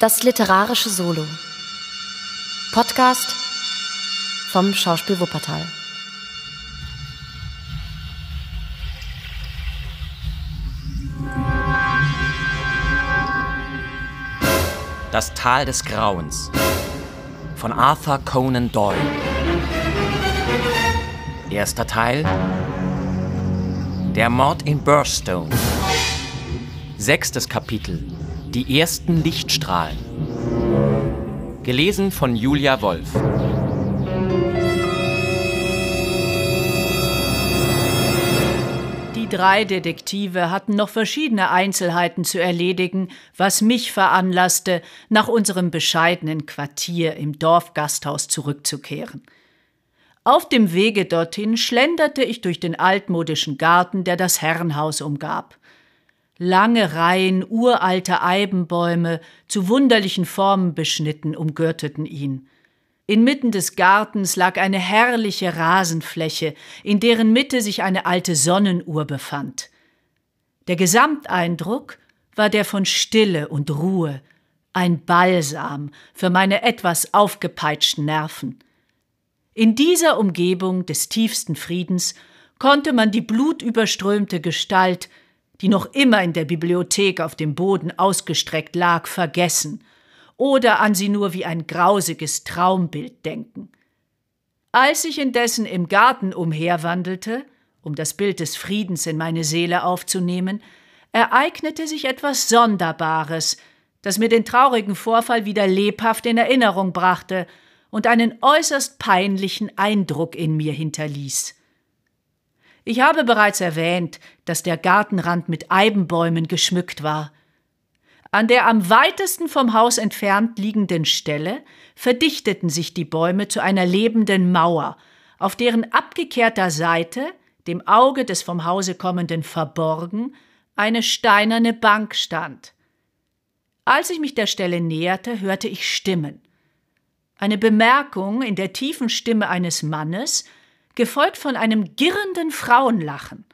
Das literarische Solo. Podcast vom Schauspiel Wuppertal. Das Tal des Grauens von Arthur Conan Doyle. Erster Teil Der Mord in Burstone. Sechstes Kapitel Die ersten Lichtstrahlen. Gelesen von Julia Wolf. Die drei Detektive hatten noch verschiedene Einzelheiten zu erledigen, was mich veranlasste, nach unserem bescheidenen Quartier im Dorfgasthaus zurückzukehren. Auf dem Wege dorthin schlenderte ich durch den altmodischen Garten, der das Herrenhaus umgab. Lange Reihen uralter Eibenbäume, zu wunderlichen Formen beschnitten, umgürteten ihn. Inmitten des Gartens lag eine herrliche Rasenfläche, in deren Mitte sich eine alte Sonnenuhr befand. Der Gesamteindruck war der von Stille und Ruhe, ein Balsam für meine etwas aufgepeitschten Nerven. In dieser Umgebung des tiefsten Friedens konnte man die blutüberströmte Gestalt, die noch immer in der Bibliothek auf dem Boden ausgestreckt lag, vergessen oder an sie nur wie ein grausiges Traumbild denken. Als ich indessen im Garten umherwandelte, um das Bild des Friedens in meine Seele aufzunehmen, ereignete sich etwas Sonderbares, das mir den traurigen Vorfall wieder lebhaft in Erinnerung brachte und einen äußerst peinlichen Eindruck in mir hinterließ. Ich habe bereits erwähnt, dass der Gartenrand mit Eibenbäumen geschmückt war. An der am weitesten vom Haus entfernt liegenden Stelle verdichteten sich die Bäume zu einer lebenden Mauer, auf deren abgekehrter Seite, dem Auge des vom Hause kommenden verborgen, eine steinerne Bank stand. Als ich mich der Stelle näherte, hörte ich Stimmen. Eine Bemerkung in der tiefen Stimme eines Mannes, gefolgt von einem girrenden Frauenlachen.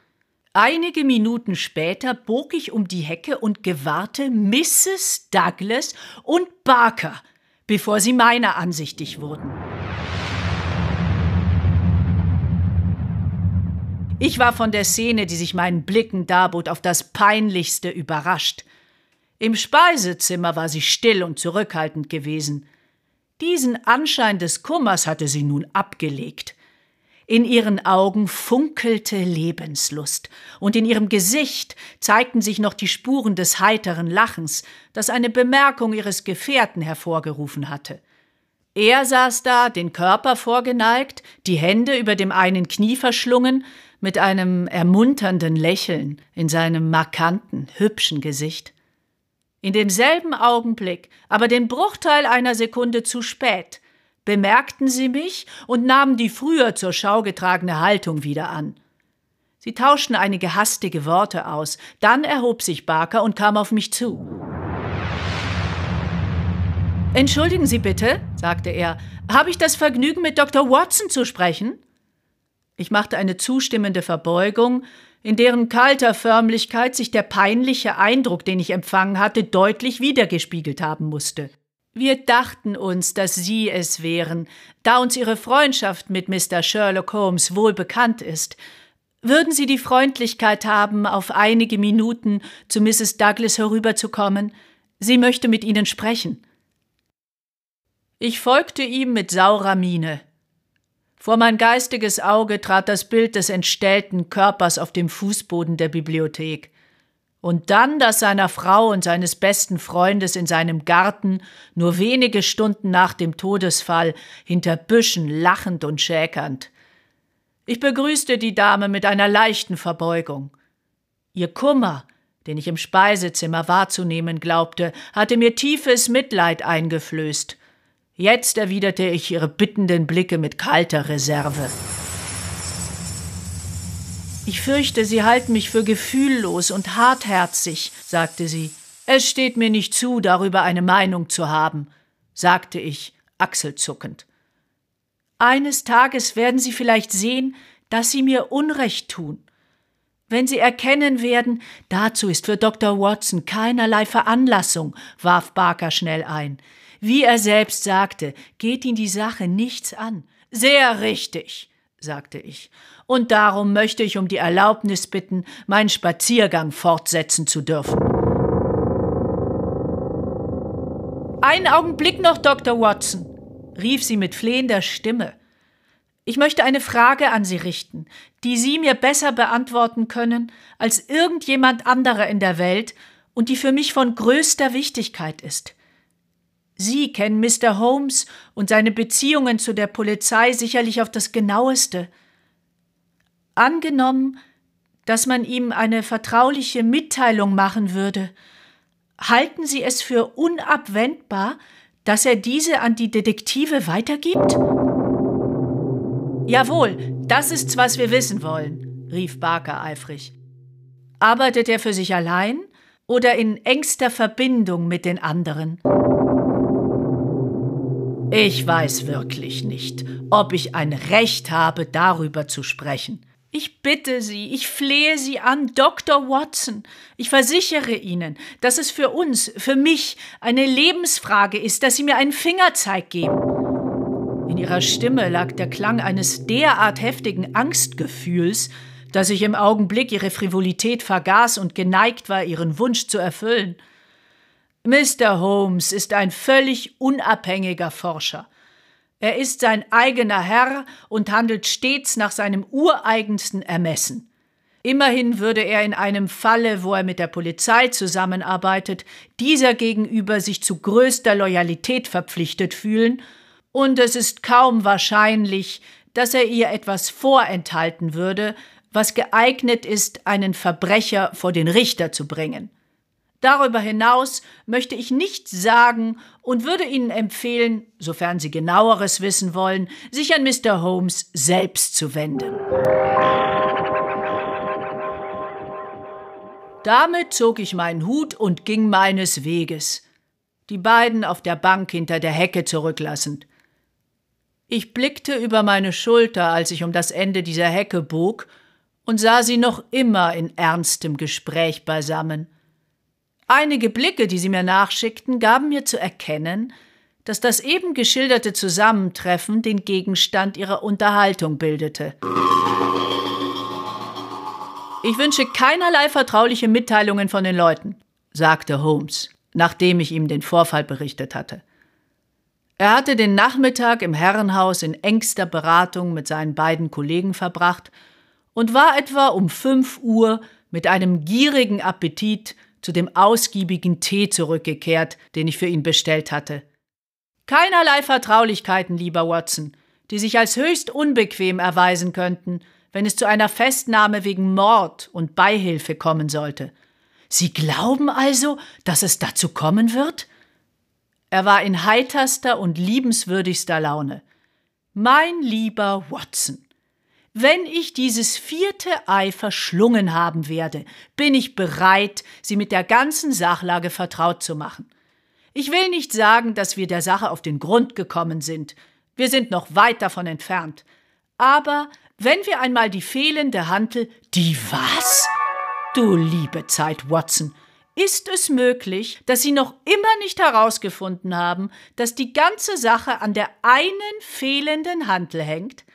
Einige Minuten später bog ich um die Hecke und gewahrte Mrs. Douglas und Barker, bevor sie meiner ansichtig wurden. Ich war von der Szene, die sich meinen Blicken darbot, auf das peinlichste überrascht. Im Speisezimmer war sie still und zurückhaltend gewesen. Diesen Anschein des Kummers hatte sie nun abgelegt. In ihren Augen funkelte Lebenslust, und in ihrem Gesicht zeigten sich noch die Spuren des heiteren Lachens, das eine Bemerkung ihres Gefährten hervorgerufen hatte. Er saß da, den Körper vorgeneigt, die Hände über dem einen Knie verschlungen, mit einem ermunternden Lächeln in seinem markanten, hübschen Gesicht. In demselben Augenblick, aber den Bruchteil einer Sekunde zu spät, bemerkten sie mich und nahmen die früher zur Schau getragene Haltung wieder an. Sie tauschten einige hastige Worte aus, dann erhob sich Barker und kam auf mich zu. Entschuldigen Sie bitte, sagte er, habe ich das Vergnügen, mit Dr. Watson zu sprechen? Ich machte eine zustimmende Verbeugung, in deren kalter Förmlichkeit sich der peinliche Eindruck, den ich empfangen hatte, deutlich wiedergespiegelt haben musste. Wir dachten uns, dass Sie es wären, da uns Ihre Freundschaft mit Mr. Sherlock Holmes wohl bekannt ist. Würden Sie die Freundlichkeit haben, auf einige Minuten zu Mrs. Douglas herüberzukommen? Sie möchte mit Ihnen sprechen. Ich folgte ihm mit saurer Miene. Vor mein geistiges Auge trat das Bild des entstellten Körpers auf dem Fußboden der Bibliothek und dann das seiner Frau und seines besten Freundes in seinem Garten nur wenige Stunden nach dem Todesfall hinter Büschen lachend und schäkernd. Ich begrüßte die Dame mit einer leichten Verbeugung. Ihr Kummer, den ich im Speisezimmer wahrzunehmen glaubte, hatte mir tiefes Mitleid eingeflößt. Jetzt erwiderte ich ihre bittenden Blicke mit kalter Reserve. Ich fürchte, Sie halten mich für gefühllos und hartherzig, sagte sie. Es steht mir nicht zu, darüber eine Meinung zu haben, sagte ich, achselzuckend. Eines Tages werden Sie vielleicht sehen, dass Sie mir Unrecht tun. Wenn Sie erkennen werden, dazu ist für Dr. Watson keinerlei Veranlassung, warf Barker schnell ein. Wie er selbst sagte, geht ihn die Sache nichts an. Sehr richtig, sagte ich. Und darum möchte ich um die Erlaubnis bitten, meinen Spaziergang fortsetzen zu dürfen. Einen Augenblick noch, Dr. Watson, rief sie mit flehender Stimme. Ich möchte eine Frage an Sie richten, die Sie mir besser beantworten können als irgendjemand anderer in der Welt und die für mich von größter Wichtigkeit ist. Sie kennen Mr. Holmes und seine Beziehungen zu der Polizei sicherlich auf das genaueste. Angenommen, dass man ihm eine vertrauliche Mitteilung machen würde, halten Sie es für unabwendbar, dass er diese an die Detektive weitergibt? Jawohl, das ist's, was wir wissen wollen, rief Barker eifrig. Arbeitet er für sich allein oder in engster Verbindung mit den anderen? Ich weiß wirklich nicht, ob ich ein Recht habe, darüber zu sprechen. Ich bitte Sie, ich flehe Sie an, Dr. Watson. Ich versichere Ihnen, dass es für uns, für mich, eine Lebensfrage ist, dass Sie mir einen Fingerzeig geben. In ihrer Stimme lag der Klang eines derart heftigen Angstgefühls, dass ich im Augenblick ihre Frivolität vergaß und geneigt war, ihren Wunsch zu erfüllen. Mr. Holmes ist ein völlig unabhängiger Forscher. Er ist sein eigener Herr und handelt stets nach seinem ureigensten Ermessen. Immerhin würde er in einem Falle, wo er mit der Polizei zusammenarbeitet, dieser gegenüber sich zu größter Loyalität verpflichtet fühlen und es ist kaum wahrscheinlich, dass er ihr etwas vorenthalten würde, was geeignet ist, einen Verbrecher vor den Richter zu bringen. Darüber hinaus möchte ich nichts sagen und würde Ihnen empfehlen, sofern Sie genaueres wissen wollen, sich an Mr. Holmes selbst zu wenden. Damit zog ich meinen Hut und ging meines Weges, die beiden auf der Bank hinter der Hecke zurücklassend. Ich blickte über meine Schulter, als ich um das Ende dieser Hecke bog, und sah sie noch immer in ernstem Gespräch beisammen. Einige Blicke, die sie mir nachschickten, gaben mir zu erkennen, dass das eben geschilderte Zusammentreffen den Gegenstand ihrer Unterhaltung bildete. Ich wünsche keinerlei vertrauliche Mitteilungen von den Leuten, sagte Holmes, nachdem ich ihm den Vorfall berichtet hatte. Er hatte den Nachmittag im Herrenhaus in engster Beratung mit seinen beiden Kollegen verbracht und war etwa um fünf Uhr mit einem gierigen Appetit zu dem ausgiebigen Tee zurückgekehrt, den ich für ihn bestellt hatte. Keinerlei Vertraulichkeiten, lieber Watson, die sich als höchst unbequem erweisen könnten, wenn es zu einer Festnahme wegen Mord und Beihilfe kommen sollte. Sie glauben also, dass es dazu kommen wird? Er war in heiterster und liebenswürdigster Laune. Mein lieber Watson, wenn ich dieses vierte Ei verschlungen haben werde, bin ich bereit, Sie mit der ganzen Sachlage vertraut zu machen. Ich will nicht sagen, dass wir der Sache auf den Grund gekommen sind. Wir sind noch weit davon entfernt. Aber wenn wir einmal die fehlende Hantel. Die was? Du liebe Zeit, Watson. Ist es möglich, dass Sie noch immer nicht herausgefunden haben, dass die ganze Sache an der einen fehlenden Hantel hängt?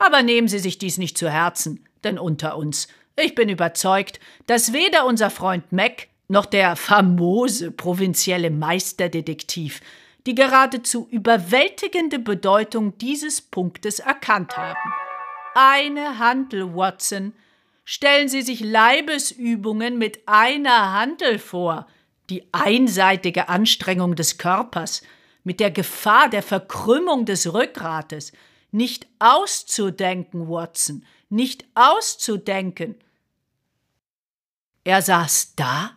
Aber nehmen Sie sich dies nicht zu Herzen, denn unter uns, ich bin überzeugt, dass weder unser Freund Mac noch der famose provinzielle Meisterdetektiv die geradezu überwältigende Bedeutung dieses Punktes erkannt haben. Eine Hantel, Watson, Stellen Sie sich Leibesübungen mit einer Handel vor, die einseitige Anstrengung des Körpers, mit der Gefahr der Verkrümmung des Rückgrates. Nicht auszudenken, Watson, nicht auszudenken. Er saß da,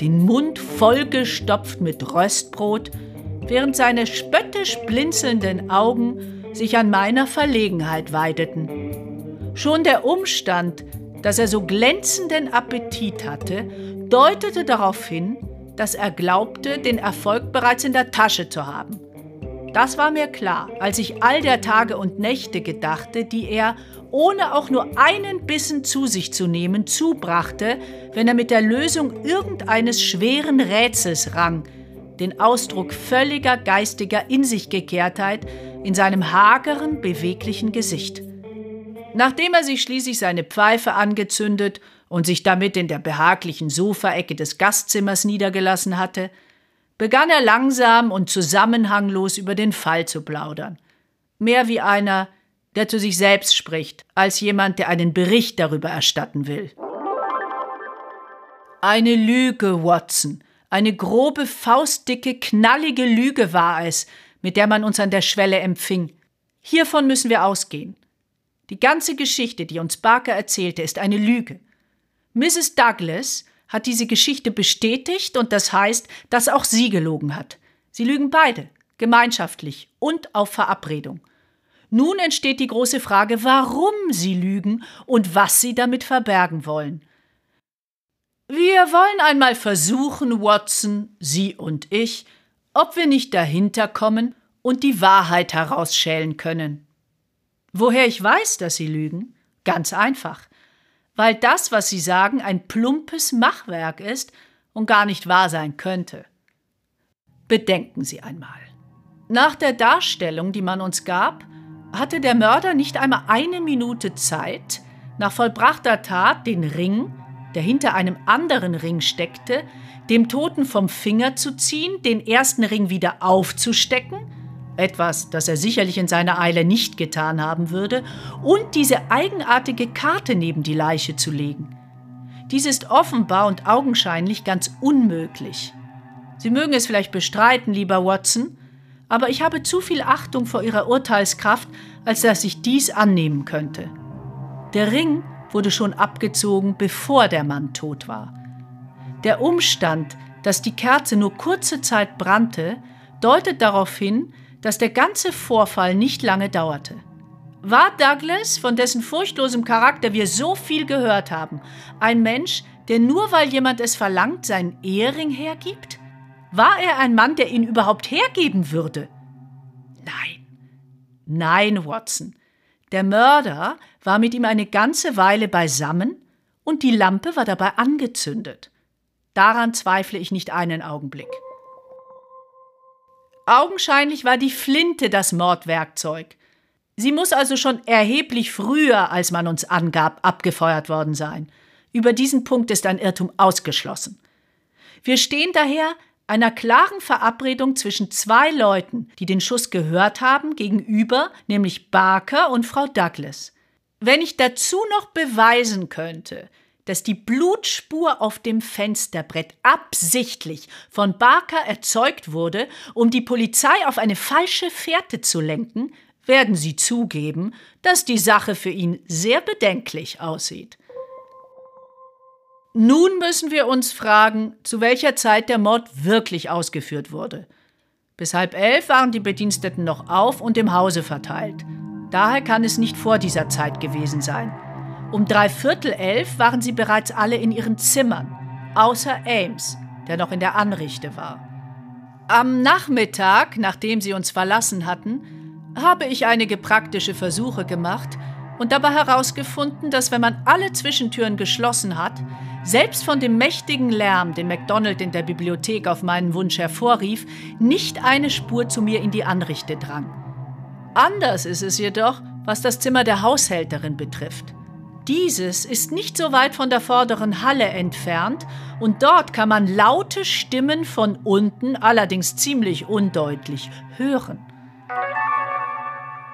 den Mund vollgestopft mit Röstbrot, während seine spöttisch blinzelnden Augen sich an meiner Verlegenheit weideten. Schon der Umstand, dass er so glänzenden Appetit hatte, deutete darauf hin, dass er glaubte, den Erfolg bereits in der Tasche zu haben. Das war mir klar, als ich all der Tage und Nächte gedachte, die er, ohne auch nur einen Bissen zu sich zu nehmen, zubrachte, wenn er mit der Lösung irgendeines schweren Rätsels rang, den Ausdruck völliger geistiger In sich Gekehrtheit in seinem hageren, beweglichen Gesicht. Nachdem er sich schließlich seine Pfeife angezündet und sich damit in der behaglichen Sofaecke des Gastzimmers niedergelassen hatte, begann er langsam und zusammenhanglos über den Fall zu plaudern. Mehr wie einer, der zu sich selbst spricht, als jemand, der einen Bericht darüber erstatten will. Eine Lüge, Watson, eine grobe, faustdicke, knallige Lüge war es, mit der man uns an der Schwelle empfing. Hiervon müssen wir ausgehen. Die ganze Geschichte, die uns Barker erzählte, ist eine Lüge. Mrs. Douglas hat diese Geschichte bestätigt und das heißt, dass auch sie gelogen hat. Sie lügen beide, gemeinschaftlich und auf Verabredung. Nun entsteht die große Frage, warum sie lügen und was sie damit verbergen wollen. Wir wollen einmal versuchen, Watson, Sie und ich, ob wir nicht dahinter kommen und die Wahrheit herausschälen können. Woher ich weiß, dass Sie lügen? Ganz einfach weil das, was sie sagen, ein plumpes Machwerk ist und gar nicht wahr sein könnte. Bedenken Sie einmal. Nach der Darstellung, die man uns gab, hatte der Mörder nicht einmal eine Minute Zeit, nach vollbrachter Tat den Ring, der hinter einem anderen Ring steckte, dem Toten vom Finger zu ziehen, den ersten Ring wieder aufzustecken etwas, das er sicherlich in seiner Eile nicht getan haben würde, und diese eigenartige Karte neben die Leiche zu legen. Dies ist offenbar und augenscheinlich ganz unmöglich. Sie mögen es vielleicht bestreiten, lieber Watson, aber ich habe zu viel Achtung vor Ihrer Urteilskraft, als dass ich dies annehmen könnte. Der Ring wurde schon abgezogen, bevor der Mann tot war. Der Umstand, dass die Kerze nur kurze Zeit brannte, deutet darauf hin, dass der ganze Vorfall nicht lange dauerte. War Douglas, von dessen furchtlosem Charakter wir so viel gehört haben, ein Mensch, der nur weil jemand es verlangt, seinen Ehering hergibt? War er ein Mann, der ihn überhaupt hergeben würde? Nein. Nein, Watson. Der Mörder war mit ihm eine ganze Weile beisammen und die Lampe war dabei angezündet. Daran zweifle ich nicht einen Augenblick. Augenscheinlich war die Flinte das Mordwerkzeug. Sie muss also schon erheblich früher, als man uns angab, abgefeuert worden sein. Über diesen Punkt ist ein Irrtum ausgeschlossen. Wir stehen daher einer klaren Verabredung zwischen zwei Leuten, die den Schuss gehört haben, gegenüber, nämlich Barker und Frau Douglas. Wenn ich dazu noch beweisen könnte, dass die Blutspur auf dem Fensterbrett absichtlich von Barker erzeugt wurde, um die Polizei auf eine falsche Fährte zu lenken, werden Sie zugeben, dass die Sache für ihn sehr bedenklich aussieht. Nun müssen wir uns fragen, zu welcher Zeit der Mord wirklich ausgeführt wurde. Bis halb elf waren die Bediensteten noch auf und im Hause verteilt. Daher kann es nicht vor dieser Zeit gewesen sein. Um drei Viertel elf waren sie bereits alle in ihren Zimmern, außer Ames, der noch in der Anrichte war. Am Nachmittag, nachdem sie uns verlassen hatten, habe ich einige praktische Versuche gemacht und dabei herausgefunden, dass wenn man alle Zwischentüren geschlossen hat, selbst von dem mächtigen Lärm, den MacDonald in der Bibliothek auf meinen Wunsch hervorrief, nicht eine Spur zu mir in die Anrichte drang. Anders ist es jedoch, was das Zimmer der Haushälterin betrifft. Dieses ist nicht so weit von der vorderen Halle entfernt und dort kann man laute Stimmen von unten, allerdings ziemlich undeutlich, hören.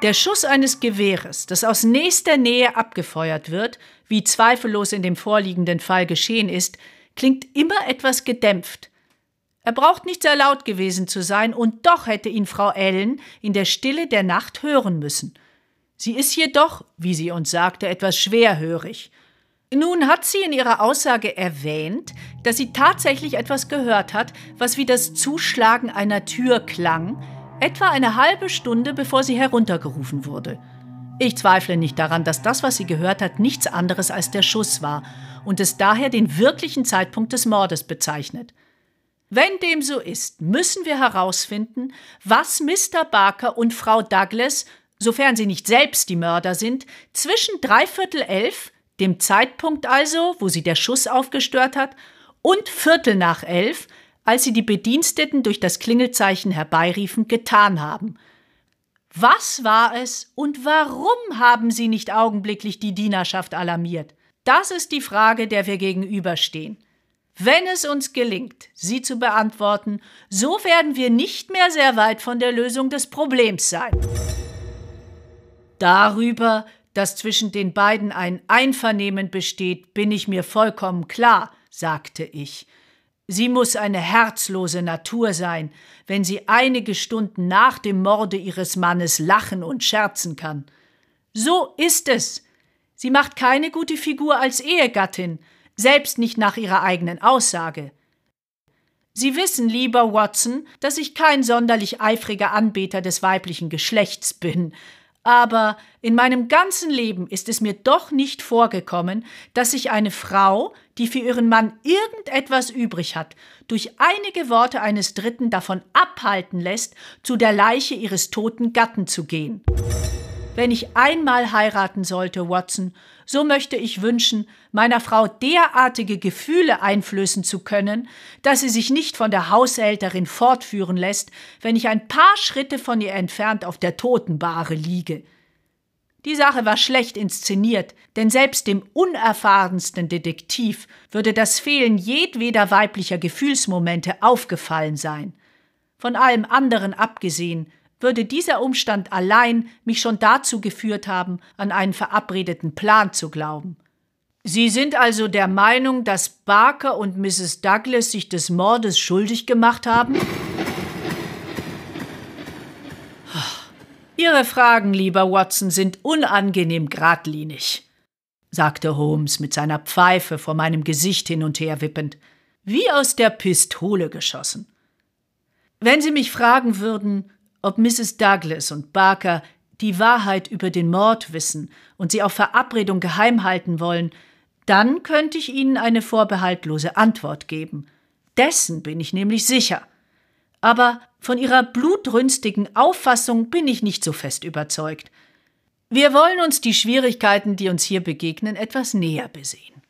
Der Schuss eines Gewehres, das aus nächster Nähe abgefeuert wird, wie zweifellos in dem vorliegenden Fall geschehen ist, klingt immer etwas gedämpft. Er braucht nicht sehr laut gewesen zu sein, und doch hätte ihn Frau Ellen in der Stille der Nacht hören müssen. Sie ist jedoch, wie sie uns sagte, etwas schwerhörig. Nun hat sie in ihrer Aussage erwähnt, dass sie tatsächlich etwas gehört hat, was wie das Zuschlagen einer Tür klang, etwa eine halbe Stunde bevor sie heruntergerufen wurde. Ich zweifle nicht daran, dass das, was sie gehört hat, nichts anderes als der Schuss war und es daher den wirklichen Zeitpunkt des Mordes bezeichnet. Wenn dem so ist, müssen wir herausfinden, was Mr. Barker und Frau Douglas, sofern sie nicht selbst die Mörder sind, zwischen dreiviertel elf, dem Zeitpunkt also, wo sie der Schuss aufgestört hat, und Viertel nach elf, als sie die Bediensteten durch das Klingelzeichen herbeiriefen, getan haben. Was war es und warum haben sie nicht augenblicklich die Dienerschaft alarmiert? Das ist die Frage, der wir gegenüberstehen. Wenn es uns gelingt, sie zu beantworten, so werden wir nicht mehr sehr weit von der Lösung des Problems sein. Darüber, dass zwischen den beiden ein Einvernehmen besteht, bin ich mir vollkommen klar, sagte ich. Sie muss eine herzlose Natur sein, wenn sie einige Stunden nach dem Morde ihres Mannes lachen und scherzen kann. So ist es. Sie macht keine gute Figur als Ehegattin, selbst nicht nach ihrer eigenen Aussage. Sie wissen, lieber Watson, dass ich kein sonderlich eifriger Anbeter des weiblichen Geschlechts bin, aber in meinem ganzen Leben ist es mir doch nicht vorgekommen, dass sich eine Frau, die für ihren Mann irgendetwas übrig hat, durch einige Worte eines Dritten davon abhalten lässt, zu der Leiche ihres toten Gatten zu gehen. Wenn ich einmal heiraten sollte, Watson, so möchte ich wünschen, meiner Frau derartige Gefühle einflößen zu können, dass sie sich nicht von der Haushälterin fortführen lässt, wenn ich ein paar Schritte von ihr entfernt auf der Totenbahre liege. Die Sache war schlecht inszeniert, denn selbst dem unerfahrensten Detektiv würde das Fehlen jedweder weiblicher Gefühlsmomente aufgefallen sein. Von allem anderen abgesehen würde dieser Umstand allein mich schon dazu geführt haben, an einen verabredeten Plan zu glauben. Sie sind also der Meinung, dass Barker und Mrs. Douglas sich des Mordes schuldig gemacht haben? Ihre Fragen, lieber Watson, sind unangenehm geradlinig, sagte Holmes mit seiner Pfeife vor meinem Gesicht hin und her wippend, wie aus der Pistole geschossen. Wenn Sie mich fragen würden, ob Mrs. Douglas und Barker die Wahrheit über den Mord wissen und sie auf Verabredung geheim halten wollen, dann könnte ich Ihnen eine vorbehaltlose Antwort geben. Dessen bin ich nämlich sicher. Aber von Ihrer blutrünstigen Auffassung bin ich nicht so fest überzeugt. Wir wollen uns die Schwierigkeiten, die uns hier begegnen, etwas näher besehen.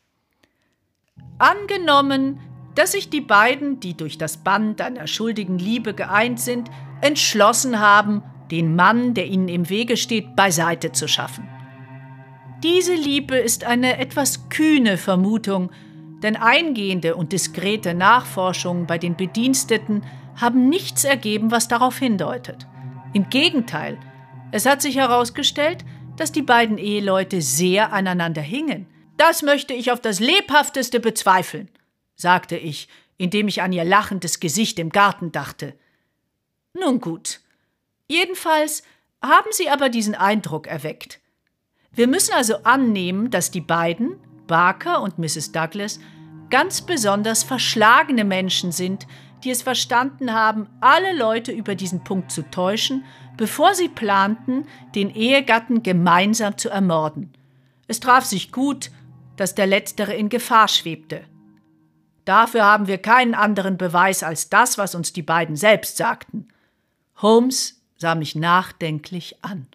Angenommen, dass sich die beiden, die durch das Band einer schuldigen Liebe geeint sind, entschlossen haben, den Mann, der ihnen im Wege steht, beiseite zu schaffen. Diese Liebe ist eine etwas kühne Vermutung, denn eingehende und diskrete Nachforschungen bei den Bediensteten haben nichts ergeben, was darauf hindeutet. Im Gegenteil, es hat sich herausgestellt, dass die beiden Eheleute sehr aneinander hingen. Das möchte ich auf das lebhafteste bezweifeln, sagte ich, indem ich an ihr lachendes Gesicht im Garten dachte. Nun gut. Jedenfalls haben Sie aber diesen Eindruck erweckt. Wir müssen also annehmen, dass die beiden, Barker und Mrs. Douglas, ganz besonders verschlagene Menschen sind, die es verstanden haben, alle Leute über diesen Punkt zu täuschen, bevor sie planten, den Ehegatten gemeinsam zu ermorden. Es traf sich gut, dass der letztere in Gefahr schwebte. Dafür haben wir keinen anderen Beweis als das, was uns die beiden selbst sagten. Holmes sah mich nachdenklich an.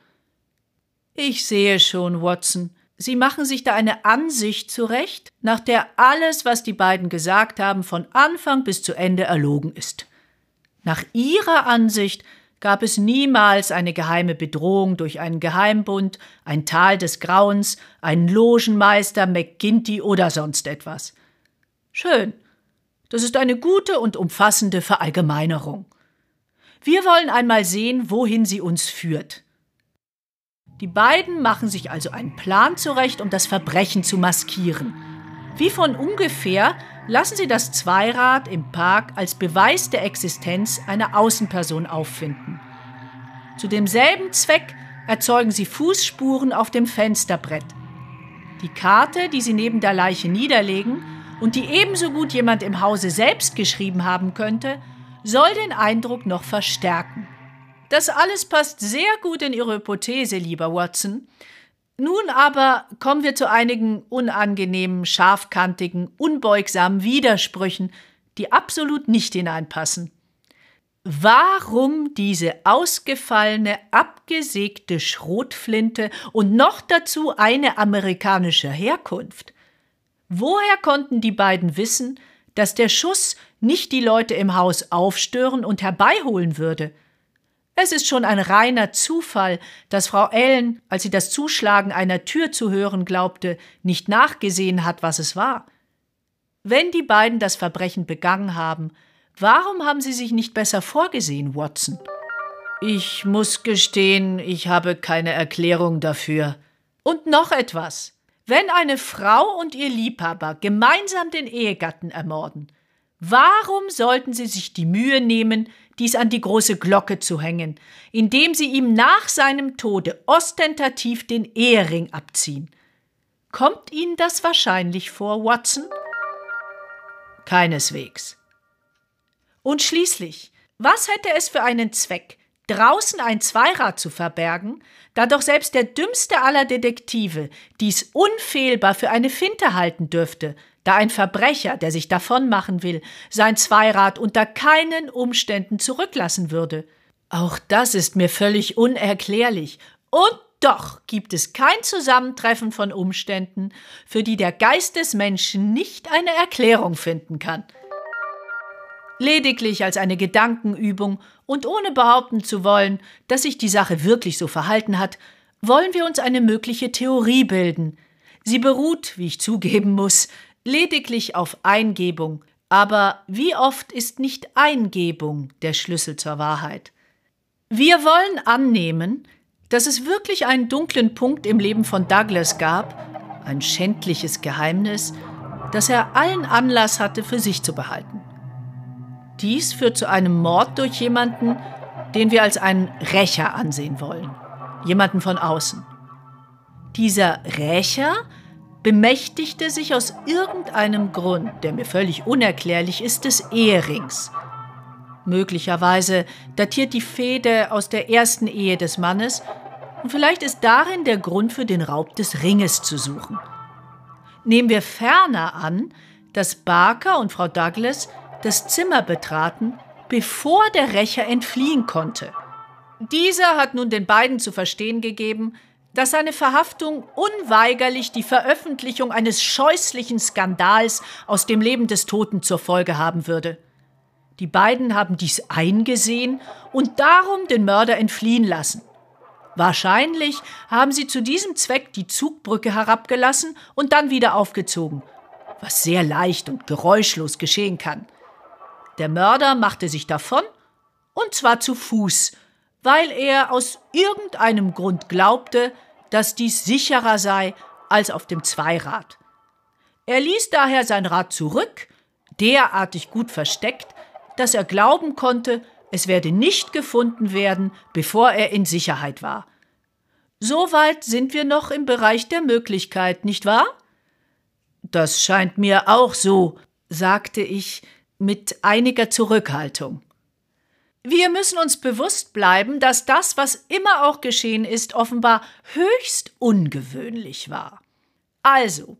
Ich sehe schon, Watson, Sie machen sich da eine Ansicht zurecht, nach der alles, was die beiden gesagt haben, von Anfang bis zu Ende erlogen ist. Nach Ihrer Ansicht gab es niemals eine geheime Bedrohung durch einen Geheimbund, ein Tal des Grauens, einen Logenmeister, McGinty oder sonst etwas. Schön. Das ist eine gute und umfassende Verallgemeinerung. Wir wollen einmal sehen, wohin sie uns führt. Die beiden machen sich also einen Plan zurecht, um das Verbrechen zu maskieren. Wie von ungefähr lassen sie das Zweirad im Park als Beweis der Existenz einer Außenperson auffinden. Zu demselben Zweck erzeugen sie Fußspuren auf dem Fensterbrett. Die Karte, die sie neben der Leiche niederlegen und die ebenso gut jemand im Hause selbst geschrieben haben könnte, soll den Eindruck noch verstärken. Das alles passt sehr gut in Ihre Hypothese, lieber Watson. Nun aber kommen wir zu einigen unangenehmen, scharfkantigen, unbeugsamen Widersprüchen, die absolut nicht hineinpassen. Warum diese ausgefallene, abgesägte Schrotflinte und noch dazu eine amerikanischer Herkunft? Woher konnten die beiden wissen, dass der Schuss nicht die Leute im Haus aufstören und herbeiholen würde? Es ist schon ein reiner Zufall, dass Frau Ellen, als sie das Zuschlagen einer Tür zu hören glaubte, nicht nachgesehen hat, was es war. Wenn die beiden das Verbrechen begangen haben, warum haben sie sich nicht besser vorgesehen, Watson? Ich muss gestehen, ich habe keine Erklärung dafür. Und noch etwas. Wenn eine Frau und ihr Liebhaber gemeinsam den Ehegatten ermorden, warum sollten sie sich die Mühe nehmen, dies an die große Glocke zu hängen, indem sie ihm nach seinem Tode ostentativ den Ehering abziehen? Kommt Ihnen das wahrscheinlich vor, Watson? Keineswegs. Und schließlich, was hätte es für einen Zweck, draußen ein Zweirad zu verbergen, da doch selbst der dümmste aller Detektive dies unfehlbar für eine Finte halten dürfte, da ein Verbrecher, der sich davonmachen will, sein Zweirad unter keinen Umständen zurücklassen würde. Auch das ist mir völlig unerklärlich. Und doch gibt es kein Zusammentreffen von Umständen, für die der Geist des Menschen nicht eine Erklärung finden kann. Lediglich als eine Gedankenübung und ohne behaupten zu wollen, dass sich die Sache wirklich so verhalten hat, wollen wir uns eine mögliche Theorie bilden. Sie beruht, wie ich zugeben muss, lediglich auf Eingebung, aber wie oft ist nicht Eingebung der Schlüssel zur Wahrheit? Wir wollen annehmen, dass es wirklich einen dunklen Punkt im Leben von Douglas gab, ein schändliches Geheimnis, das er allen Anlass hatte, für sich zu behalten. Dies führt zu einem Mord durch jemanden, den wir als einen Rächer ansehen wollen, jemanden von außen. Dieser Rächer bemächtigte sich aus irgendeinem Grund, der mir völlig unerklärlich ist, des Eherings. Möglicherweise datiert die Fehde aus der ersten Ehe des Mannes und vielleicht ist darin der Grund für den Raub des Ringes zu suchen. Nehmen wir ferner an, dass Barker und Frau Douglas das Zimmer betraten, bevor der Rächer entfliehen konnte. Dieser hat nun den beiden zu verstehen gegeben, dass seine Verhaftung unweigerlich die Veröffentlichung eines scheußlichen Skandals aus dem Leben des Toten zur Folge haben würde. Die beiden haben dies eingesehen und darum den Mörder entfliehen lassen. Wahrscheinlich haben sie zu diesem Zweck die Zugbrücke herabgelassen und dann wieder aufgezogen, was sehr leicht und geräuschlos geschehen kann. Der Mörder machte sich davon, und zwar zu Fuß, weil er aus irgendeinem Grund glaubte, dass dies sicherer sei als auf dem Zweirad. Er ließ daher sein Rad zurück, derartig gut versteckt, dass er glauben konnte, es werde nicht gefunden werden, bevor er in Sicherheit war. Soweit sind wir noch im Bereich der Möglichkeit, nicht wahr? Das scheint mir auch so, sagte ich mit einiger Zurückhaltung. Wir müssen uns bewusst bleiben, dass das, was immer auch geschehen ist, offenbar höchst ungewöhnlich war. Also,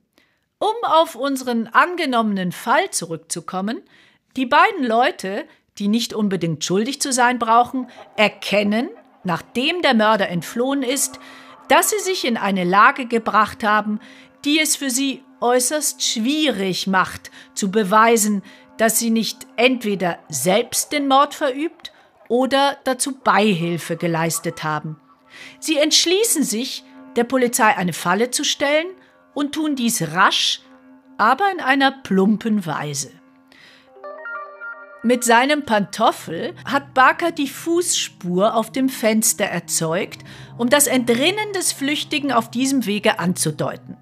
um auf unseren angenommenen Fall zurückzukommen, die beiden Leute, die nicht unbedingt schuldig zu sein brauchen, erkennen, nachdem der Mörder entflohen ist, dass sie sich in eine Lage gebracht haben, die es für sie äußerst schwierig macht, zu beweisen, dass sie nicht entweder selbst den Mord verübt oder dazu Beihilfe geleistet haben. Sie entschließen sich, der Polizei eine Falle zu stellen und tun dies rasch, aber in einer plumpen Weise. Mit seinem Pantoffel hat Barker die Fußspur auf dem Fenster erzeugt, um das Entrinnen des Flüchtigen auf diesem Wege anzudeuten.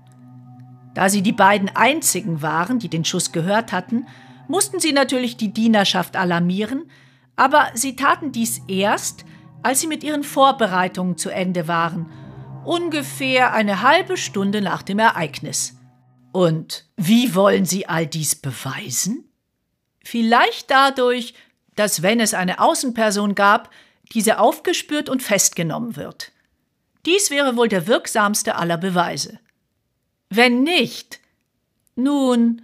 Da sie die beiden einzigen waren, die den Schuss gehört hatten, mussten sie natürlich die Dienerschaft alarmieren, aber sie taten dies erst, als sie mit ihren Vorbereitungen zu Ende waren, ungefähr eine halbe Stunde nach dem Ereignis. Und wie wollen sie all dies beweisen? Vielleicht dadurch, dass wenn es eine Außenperson gab, diese aufgespürt und festgenommen wird. Dies wäre wohl der wirksamste aller Beweise. Wenn nicht, nun,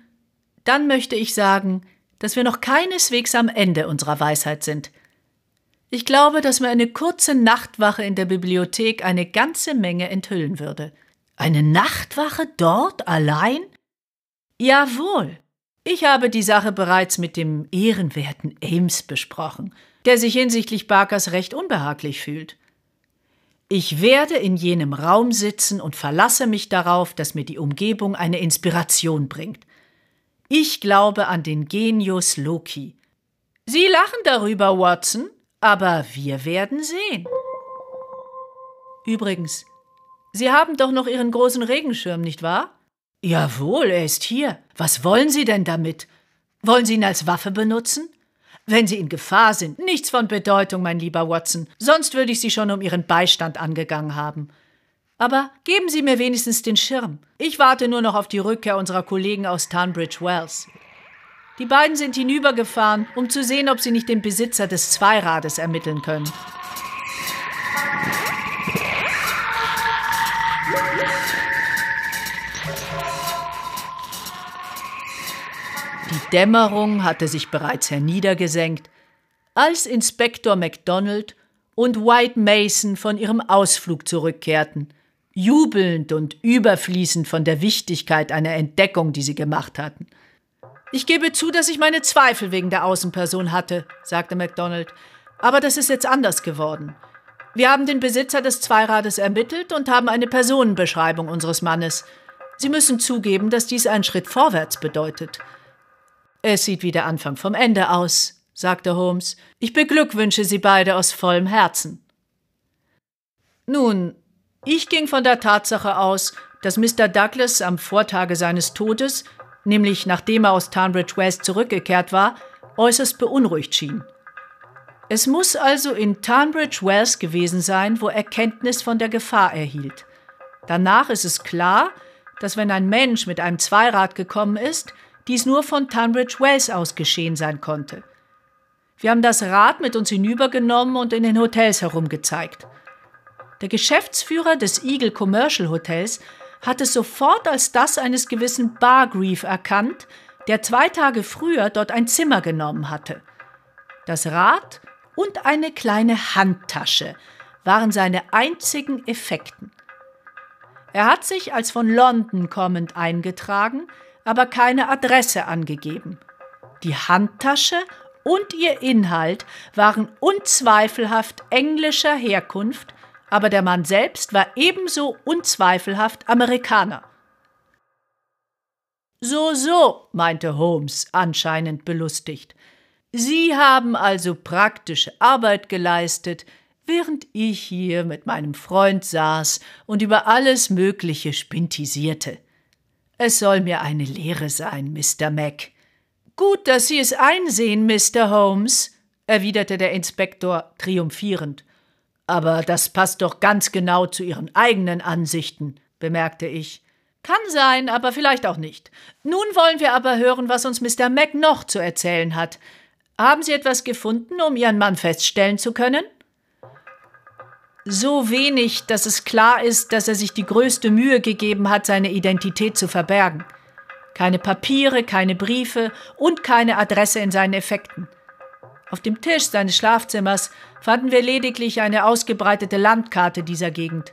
dann möchte ich sagen, dass wir noch keineswegs am Ende unserer Weisheit sind. Ich glaube, dass mir eine kurze Nachtwache in der Bibliothek eine ganze Menge enthüllen würde. Eine Nachtwache dort allein? Jawohl. Ich habe die Sache bereits mit dem ehrenwerten Ames besprochen, der sich hinsichtlich Barkers recht unbehaglich fühlt. Ich werde in jenem Raum sitzen und verlasse mich darauf, dass mir die Umgebung eine Inspiration bringt. Ich glaube an den Genius Loki. Sie lachen darüber, Watson, aber wir werden sehen. Übrigens, Sie haben doch noch Ihren großen Regenschirm, nicht wahr? Jawohl, er ist hier. Was wollen Sie denn damit? Wollen Sie ihn als Waffe benutzen? Wenn Sie in Gefahr sind, nichts von Bedeutung, mein lieber Watson, sonst würde ich Sie schon um Ihren Beistand angegangen haben. Aber geben Sie mir wenigstens den Schirm. Ich warte nur noch auf die Rückkehr unserer Kollegen aus Tunbridge Wells. Die beiden sind hinübergefahren, um zu sehen, ob sie nicht den Besitzer des Zweirades ermitteln können. Die Dämmerung hatte sich bereits herniedergesenkt, als Inspektor MacDonald und White Mason von ihrem Ausflug zurückkehrten, jubelnd und überfließend von der Wichtigkeit einer Entdeckung, die sie gemacht hatten. Ich gebe zu, dass ich meine Zweifel wegen der Außenperson hatte, sagte MacDonald, aber das ist jetzt anders geworden. Wir haben den Besitzer des Zweirades ermittelt und haben eine Personenbeschreibung unseres Mannes. Sie müssen zugeben, dass dies einen Schritt vorwärts bedeutet. Es sieht wie der Anfang vom Ende aus, sagte Holmes. Ich beglückwünsche Sie beide aus vollem Herzen. Nun, ich ging von der Tatsache aus, dass Mr. Douglas am Vortage seines Todes, nämlich nachdem er aus Tunbridge West zurückgekehrt war, äußerst beunruhigt schien. Es muss also in Tunbridge Wells gewesen sein, wo er Kenntnis von der Gefahr erhielt. Danach ist es klar, dass wenn ein Mensch mit einem Zweirad gekommen ist, dies nur von Tunbridge Wells aus geschehen sein konnte. Wir haben das Rad mit uns hinübergenommen und in den Hotels herumgezeigt. Der Geschäftsführer des Eagle Commercial Hotels hat es sofort als das eines gewissen Bargreave erkannt, der zwei Tage früher dort ein Zimmer genommen hatte. Das Rad und eine kleine Handtasche waren seine einzigen Effekten. Er hat sich als von London kommend eingetragen, aber keine Adresse angegeben. Die Handtasche und ihr Inhalt waren unzweifelhaft englischer Herkunft, aber der Mann selbst war ebenso unzweifelhaft Amerikaner. So, so, meinte Holmes, anscheinend belustigt. Sie haben also praktische Arbeit geleistet, während ich hier mit meinem Freund saß und über alles Mögliche spintisierte. Es soll mir eine Lehre sein, Mr. Mac. Gut, dass Sie es einsehen, Mr. Holmes, erwiderte der Inspektor triumphierend. Aber das passt doch ganz genau zu Ihren eigenen Ansichten, bemerkte ich. Kann sein, aber vielleicht auch nicht. Nun wollen wir aber hören, was uns Mr. Mac noch zu erzählen hat. Haben Sie etwas gefunden, um Ihren Mann feststellen zu können? So wenig, dass es klar ist, dass er sich die größte Mühe gegeben hat, seine Identität zu verbergen. Keine Papiere, keine Briefe und keine Adresse in seinen Effekten. Auf dem Tisch seines Schlafzimmers fanden wir lediglich eine ausgebreitete Landkarte dieser Gegend.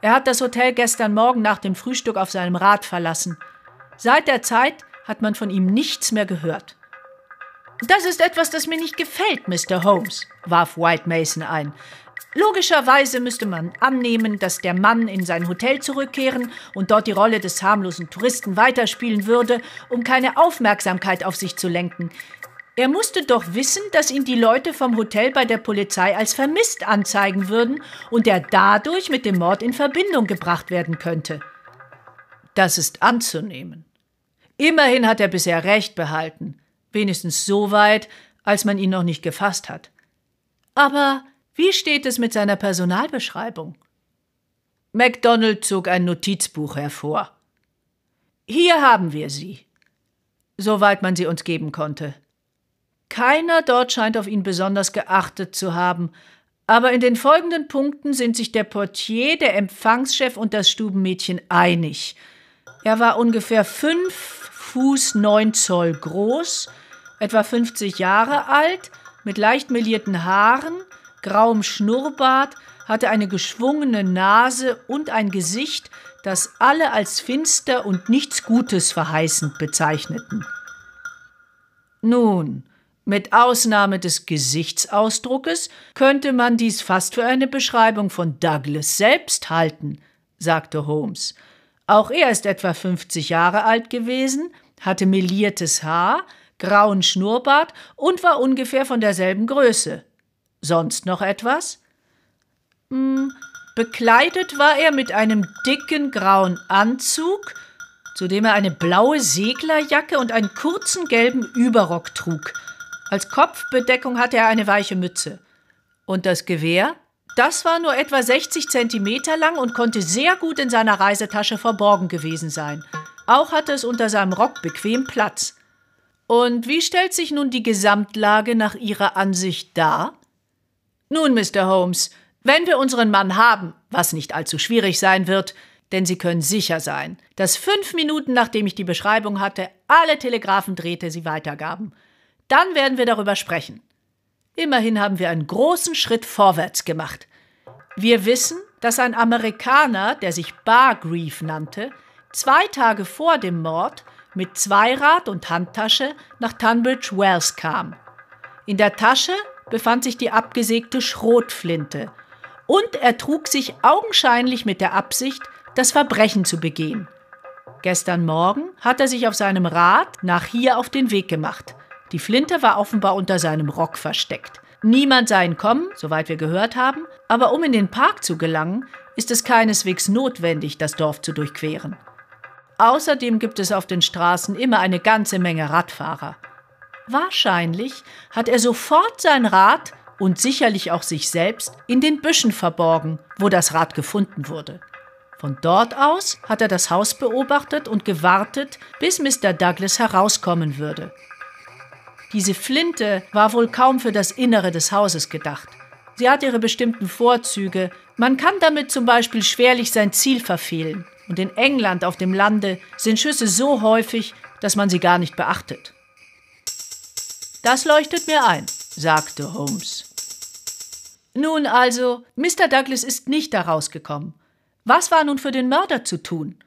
Er hat das Hotel gestern Morgen nach dem Frühstück auf seinem Rad verlassen. Seit der Zeit hat man von ihm nichts mehr gehört. Das ist etwas, das mir nicht gefällt, Mr. Holmes, warf White Mason ein. Logischerweise müsste man annehmen, dass der Mann in sein Hotel zurückkehren und dort die Rolle des harmlosen Touristen weiterspielen würde, um keine Aufmerksamkeit auf sich zu lenken. Er musste doch wissen, dass ihn die Leute vom Hotel bei der Polizei als vermisst anzeigen würden und er dadurch mit dem Mord in Verbindung gebracht werden könnte. Das ist anzunehmen. Immerhin hat er bisher Recht behalten, wenigstens so weit, als man ihn noch nicht gefasst hat. Aber wie steht es mit seiner Personalbeschreibung? MacDonald zog ein Notizbuch hervor. Hier haben wir sie. Soweit man sie uns geben konnte. Keiner dort scheint auf ihn besonders geachtet zu haben, aber in den folgenden Punkten sind sich der Portier, der Empfangschef und das Stubenmädchen einig. Er war ungefähr fünf Fuß neun Zoll groß, etwa 50 Jahre alt, mit leicht melierten Haaren, grauem Schnurrbart, hatte eine geschwungene Nase und ein Gesicht, das alle als finster und nichts Gutes verheißend bezeichneten. Nun, mit Ausnahme des Gesichtsausdruckes könnte man dies fast für eine Beschreibung von Douglas selbst halten, sagte Holmes. Auch er ist etwa 50 Jahre alt gewesen, hatte meliertes Haar, grauen Schnurrbart und war ungefähr von derselben Größe. Sonst noch etwas? Hm, bekleidet war er mit einem dicken grauen Anzug, zu dem er eine blaue Seglerjacke und einen kurzen gelben Überrock trug. Als Kopfbedeckung hatte er eine weiche Mütze. Und das Gewehr? Das war nur etwa 60 Zentimeter lang und konnte sehr gut in seiner Reisetasche verborgen gewesen sein. Auch hatte es unter seinem Rock bequem Platz. Und wie stellt sich nun die Gesamtlage nach Ihrer Ansicht dar? Nun, Mr. Holmes, wenn wir unseren Mann haben, was nicht allzu schwierig sein wird, denn Sie können sicher sein, dass fünf Minuten nachdem ich die Beschreibung hatte, alle Telegraphendrähte sie weitergaben. Dann werden wir darüber sprechen. Immerhin haben wir einen großen Schritt vorwärts gemacht. Wir wissen, dass ein Amerikaner, der sich Bargreave nannte, zwei Tage vor dem Mord mit Zweirad und Handtasche nach Tunbridge Wells kam. In der Tasche befand sich die abgesägte Schrotflinte und er trug sich augenscheinlich mit der Absicht, das Verbrechen zu begehen. Gestern Morgen hat er sich auf seinem Rad nach hier auf den Weg gemacht. Die Flinte war offenbar unter seinem Rock versteckt. Niemand sah ihn kommen, soweit wir gehört haben, aber um in den Park zu gelangen, ist es keineswegs notwendig, das Dorf zu durchqueren. Außerdem gibt es auf den Straßen immer eine ganze Menge Radfahrer. Wahrscheinlich hat er sofort sein Rad und sicherlich auch sich selbst in den Büschen verborgen, wo das Rad gefunden wurde. Von dort aus hat er das Haus beobachtet und gewartet, bis Mr. Douglas herauskommen würde. Diese Flinte war wohl kaum für das Innere des Hauses gedacht. Sie hat ihre bestimmten Vorzüge. Man kann damit zum Beispiel schwerlich sein Ziel verfehlen und in England auf dem Lande sind Schüsse so häufig, dass man sie gar nicht beachtet. Das leuchtet mir ein, sagte Holmes. Nun also, Mr. Douglas ist nicht daraus gekommen. Was war nun für den Mörder zu tun?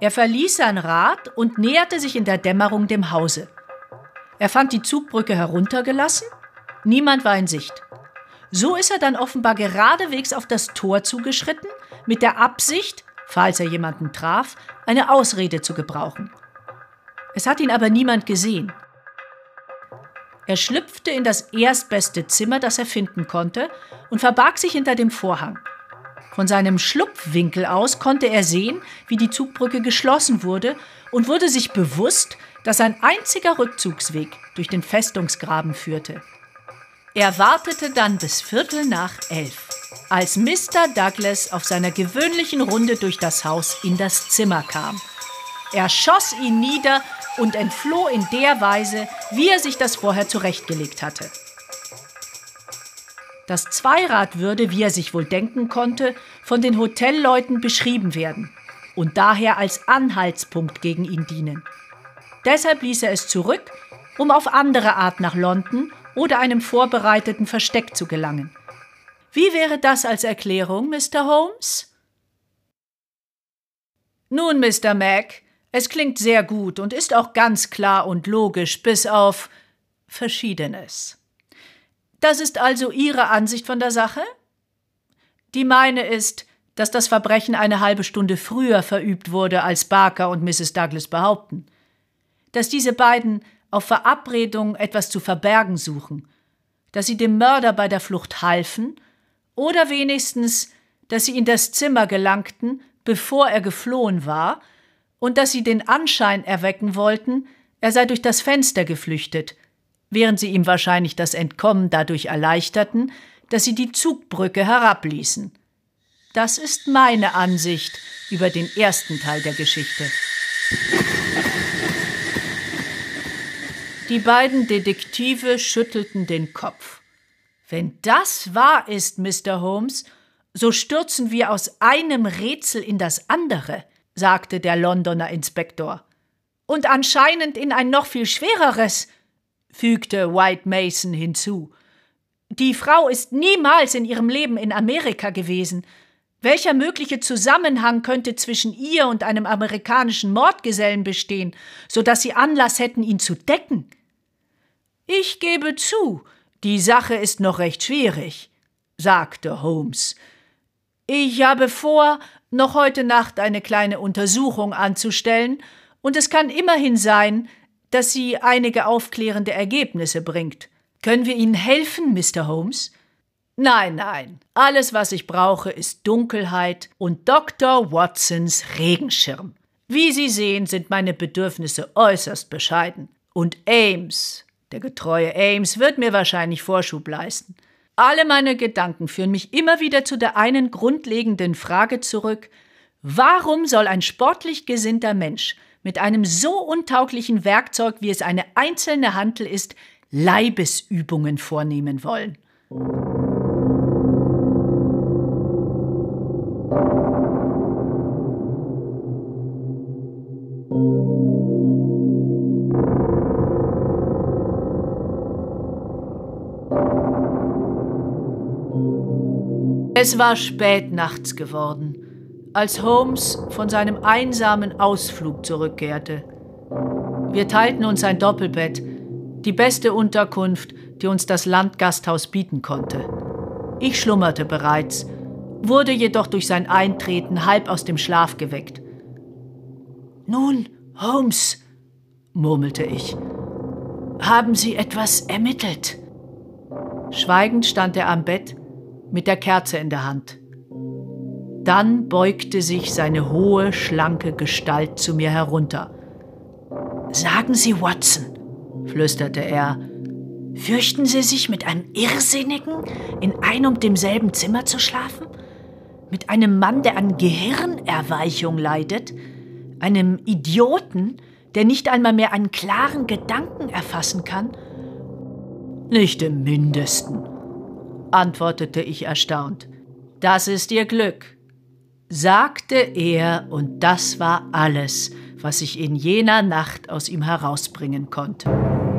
Er verließ sein Rad und näherte sich in der Dämmerung dem Hause. Er fand die Zugbrücke heruntergelassen, niemand war in Sicht. So ist er dann offenbar geradewegs auf das Tor zugeschritten, mit der Absicht, falls er jemanden traf, eine Ausrede zu gebrauchen. Es hat ihn aber niemand gesehen. Er schlüpfte in das erstbeste Zimmer, das er finden konnte, und verbarg sich hinter dem Vorhang. Von seinem Schlupfwinkel aus konnte er sehen, wie die Zugbrücke geschlossen wurde und wurde sich bewusst, dass ein einziger Rückzugsweg durch den Festungsgraben führte. Er wartete dann bis Viertel nach elf als Mr. Douglas auf seiner gewöhnlichen Runde durch das Haus in das Zimmer kam. Er schoss ihn nieder und entfloh in der Weise, wie er sich das vorher zurechtgelegt hatte. Das Zweirad würde, wie er sich wohl denken konnte, von den Hotelleuten beschrieben werden und daher als Anhaltspunkt gegen ihn dienen. Deshalb ließ er es zurück, um auf andere Art nach London oder einem vorbereiteten Versteck zu gelangen. Wie wäre das als Erklärung, Mr. Holmes? Nun, Mr. Mac, es klingt sehr gut und ist auch ganz klar und logisch, bis auf Verschiedenes. Das ist also Ihre Ansicht von der Sache? Die meine ist, dass das Verbrechen eine halbe Stunde früher verübt wurde, als Barker und Mrs. Douglas behaupten. Dass diese beiden auf Verabredung etwas zu verbergen suchen, dass sie dem Mörder bei der Flucht halfen oder wenigstens, dass sie in das Zimmer gelangten, bevor er geflohen war, und dass sie den Anschein erwecken wollten, er sei durch das Fenster geflüchtet, während sie ihm wahrscheinlich das Entkommen dadurch erleichterten, dass sie die Zugbrücke herabließen. Das ist meine Ansicht über den ersten Teil der Geschichte. Die beiden Detektive schüttelten den Kopf. Wenn das wahr ist, Mr. Holmes, so stürzen wir aus einem Rätsel in das andere, sagte der Londoner Inspektor. Und anscheinend in ein noch viel schwereres. Fügte White Mason hinzu. Die Frau ist niemals in ihrem Leben in Amerika gewesen. Welcher mögliche Zusammenhang könnte zwischen ihr und einem amerikanischen Mordgesellen bestehen, so dass sie Anlass hätten, ihn zu decken? Ich gebe zu, die Sache ist noch recht schwierig, sagte Holmes. Ich habe vor, noch heute Nacht eine kleine Untersuchung anzustellen, und es kann immerhin sein, dass sie einige aufklärende Ergebnisse bringt. Können wir Ihnen helfen, Mr. Holmes? Nein, nein. Alles, was ich brauche, ist Dunkelheit und Dr. Watsons Regenschirm. Wie Sie sehen, sind meine Bedürfnisse äußerst bescheiden. Und Ames, der getreue Ames, wird mir wahrscheinlich Vorschub leisten. Alle meine Gedanken führen mich immer wieder zu der einen grundlegenden Frage zurück, warum soll ein sportlich gesinnter Mensch mit einem so untauglichen Werkzeug, wie es eine einzelne Hantel ist, Leibesübungen vornehmen wollen? Es war spät nachts geworden, als Holmes von seinem einsamen Ausflug zurückkehrte. Wir teilten uns ein Doppelbett, die beste Unterkunft, die uns das Landgasthaus bieten konnte. Ich schlummerte bereits, wurde jedoch durch sein Eintreten halb aus dem Schlaf geweckt. Nun, Holmes, murmelte ich, haben Sie etwas ermittelt? Schweigend stand er am Bett, mit der Kerze in der Hand. Dann beugte sich seine hohe, schlanke Gestalt zu mir herunter. Sagen Sie, Watson, flüsterte er, fürchten Sie sich mit einem Irrsinnigen in ein und demselben Zimmer zu schlafen? Mit einem Mann, der an Gehirnerweichung leidet? Einem Idioten, der nicht einmal mehr einen klaren Gedanken erfassen kann? Nicht im mindesten, antwortete ich erstaunt. Das ist Ihr Glück, sagte er, und das war alles, was ich in jener Nacht aus ihm herausbringen konnte.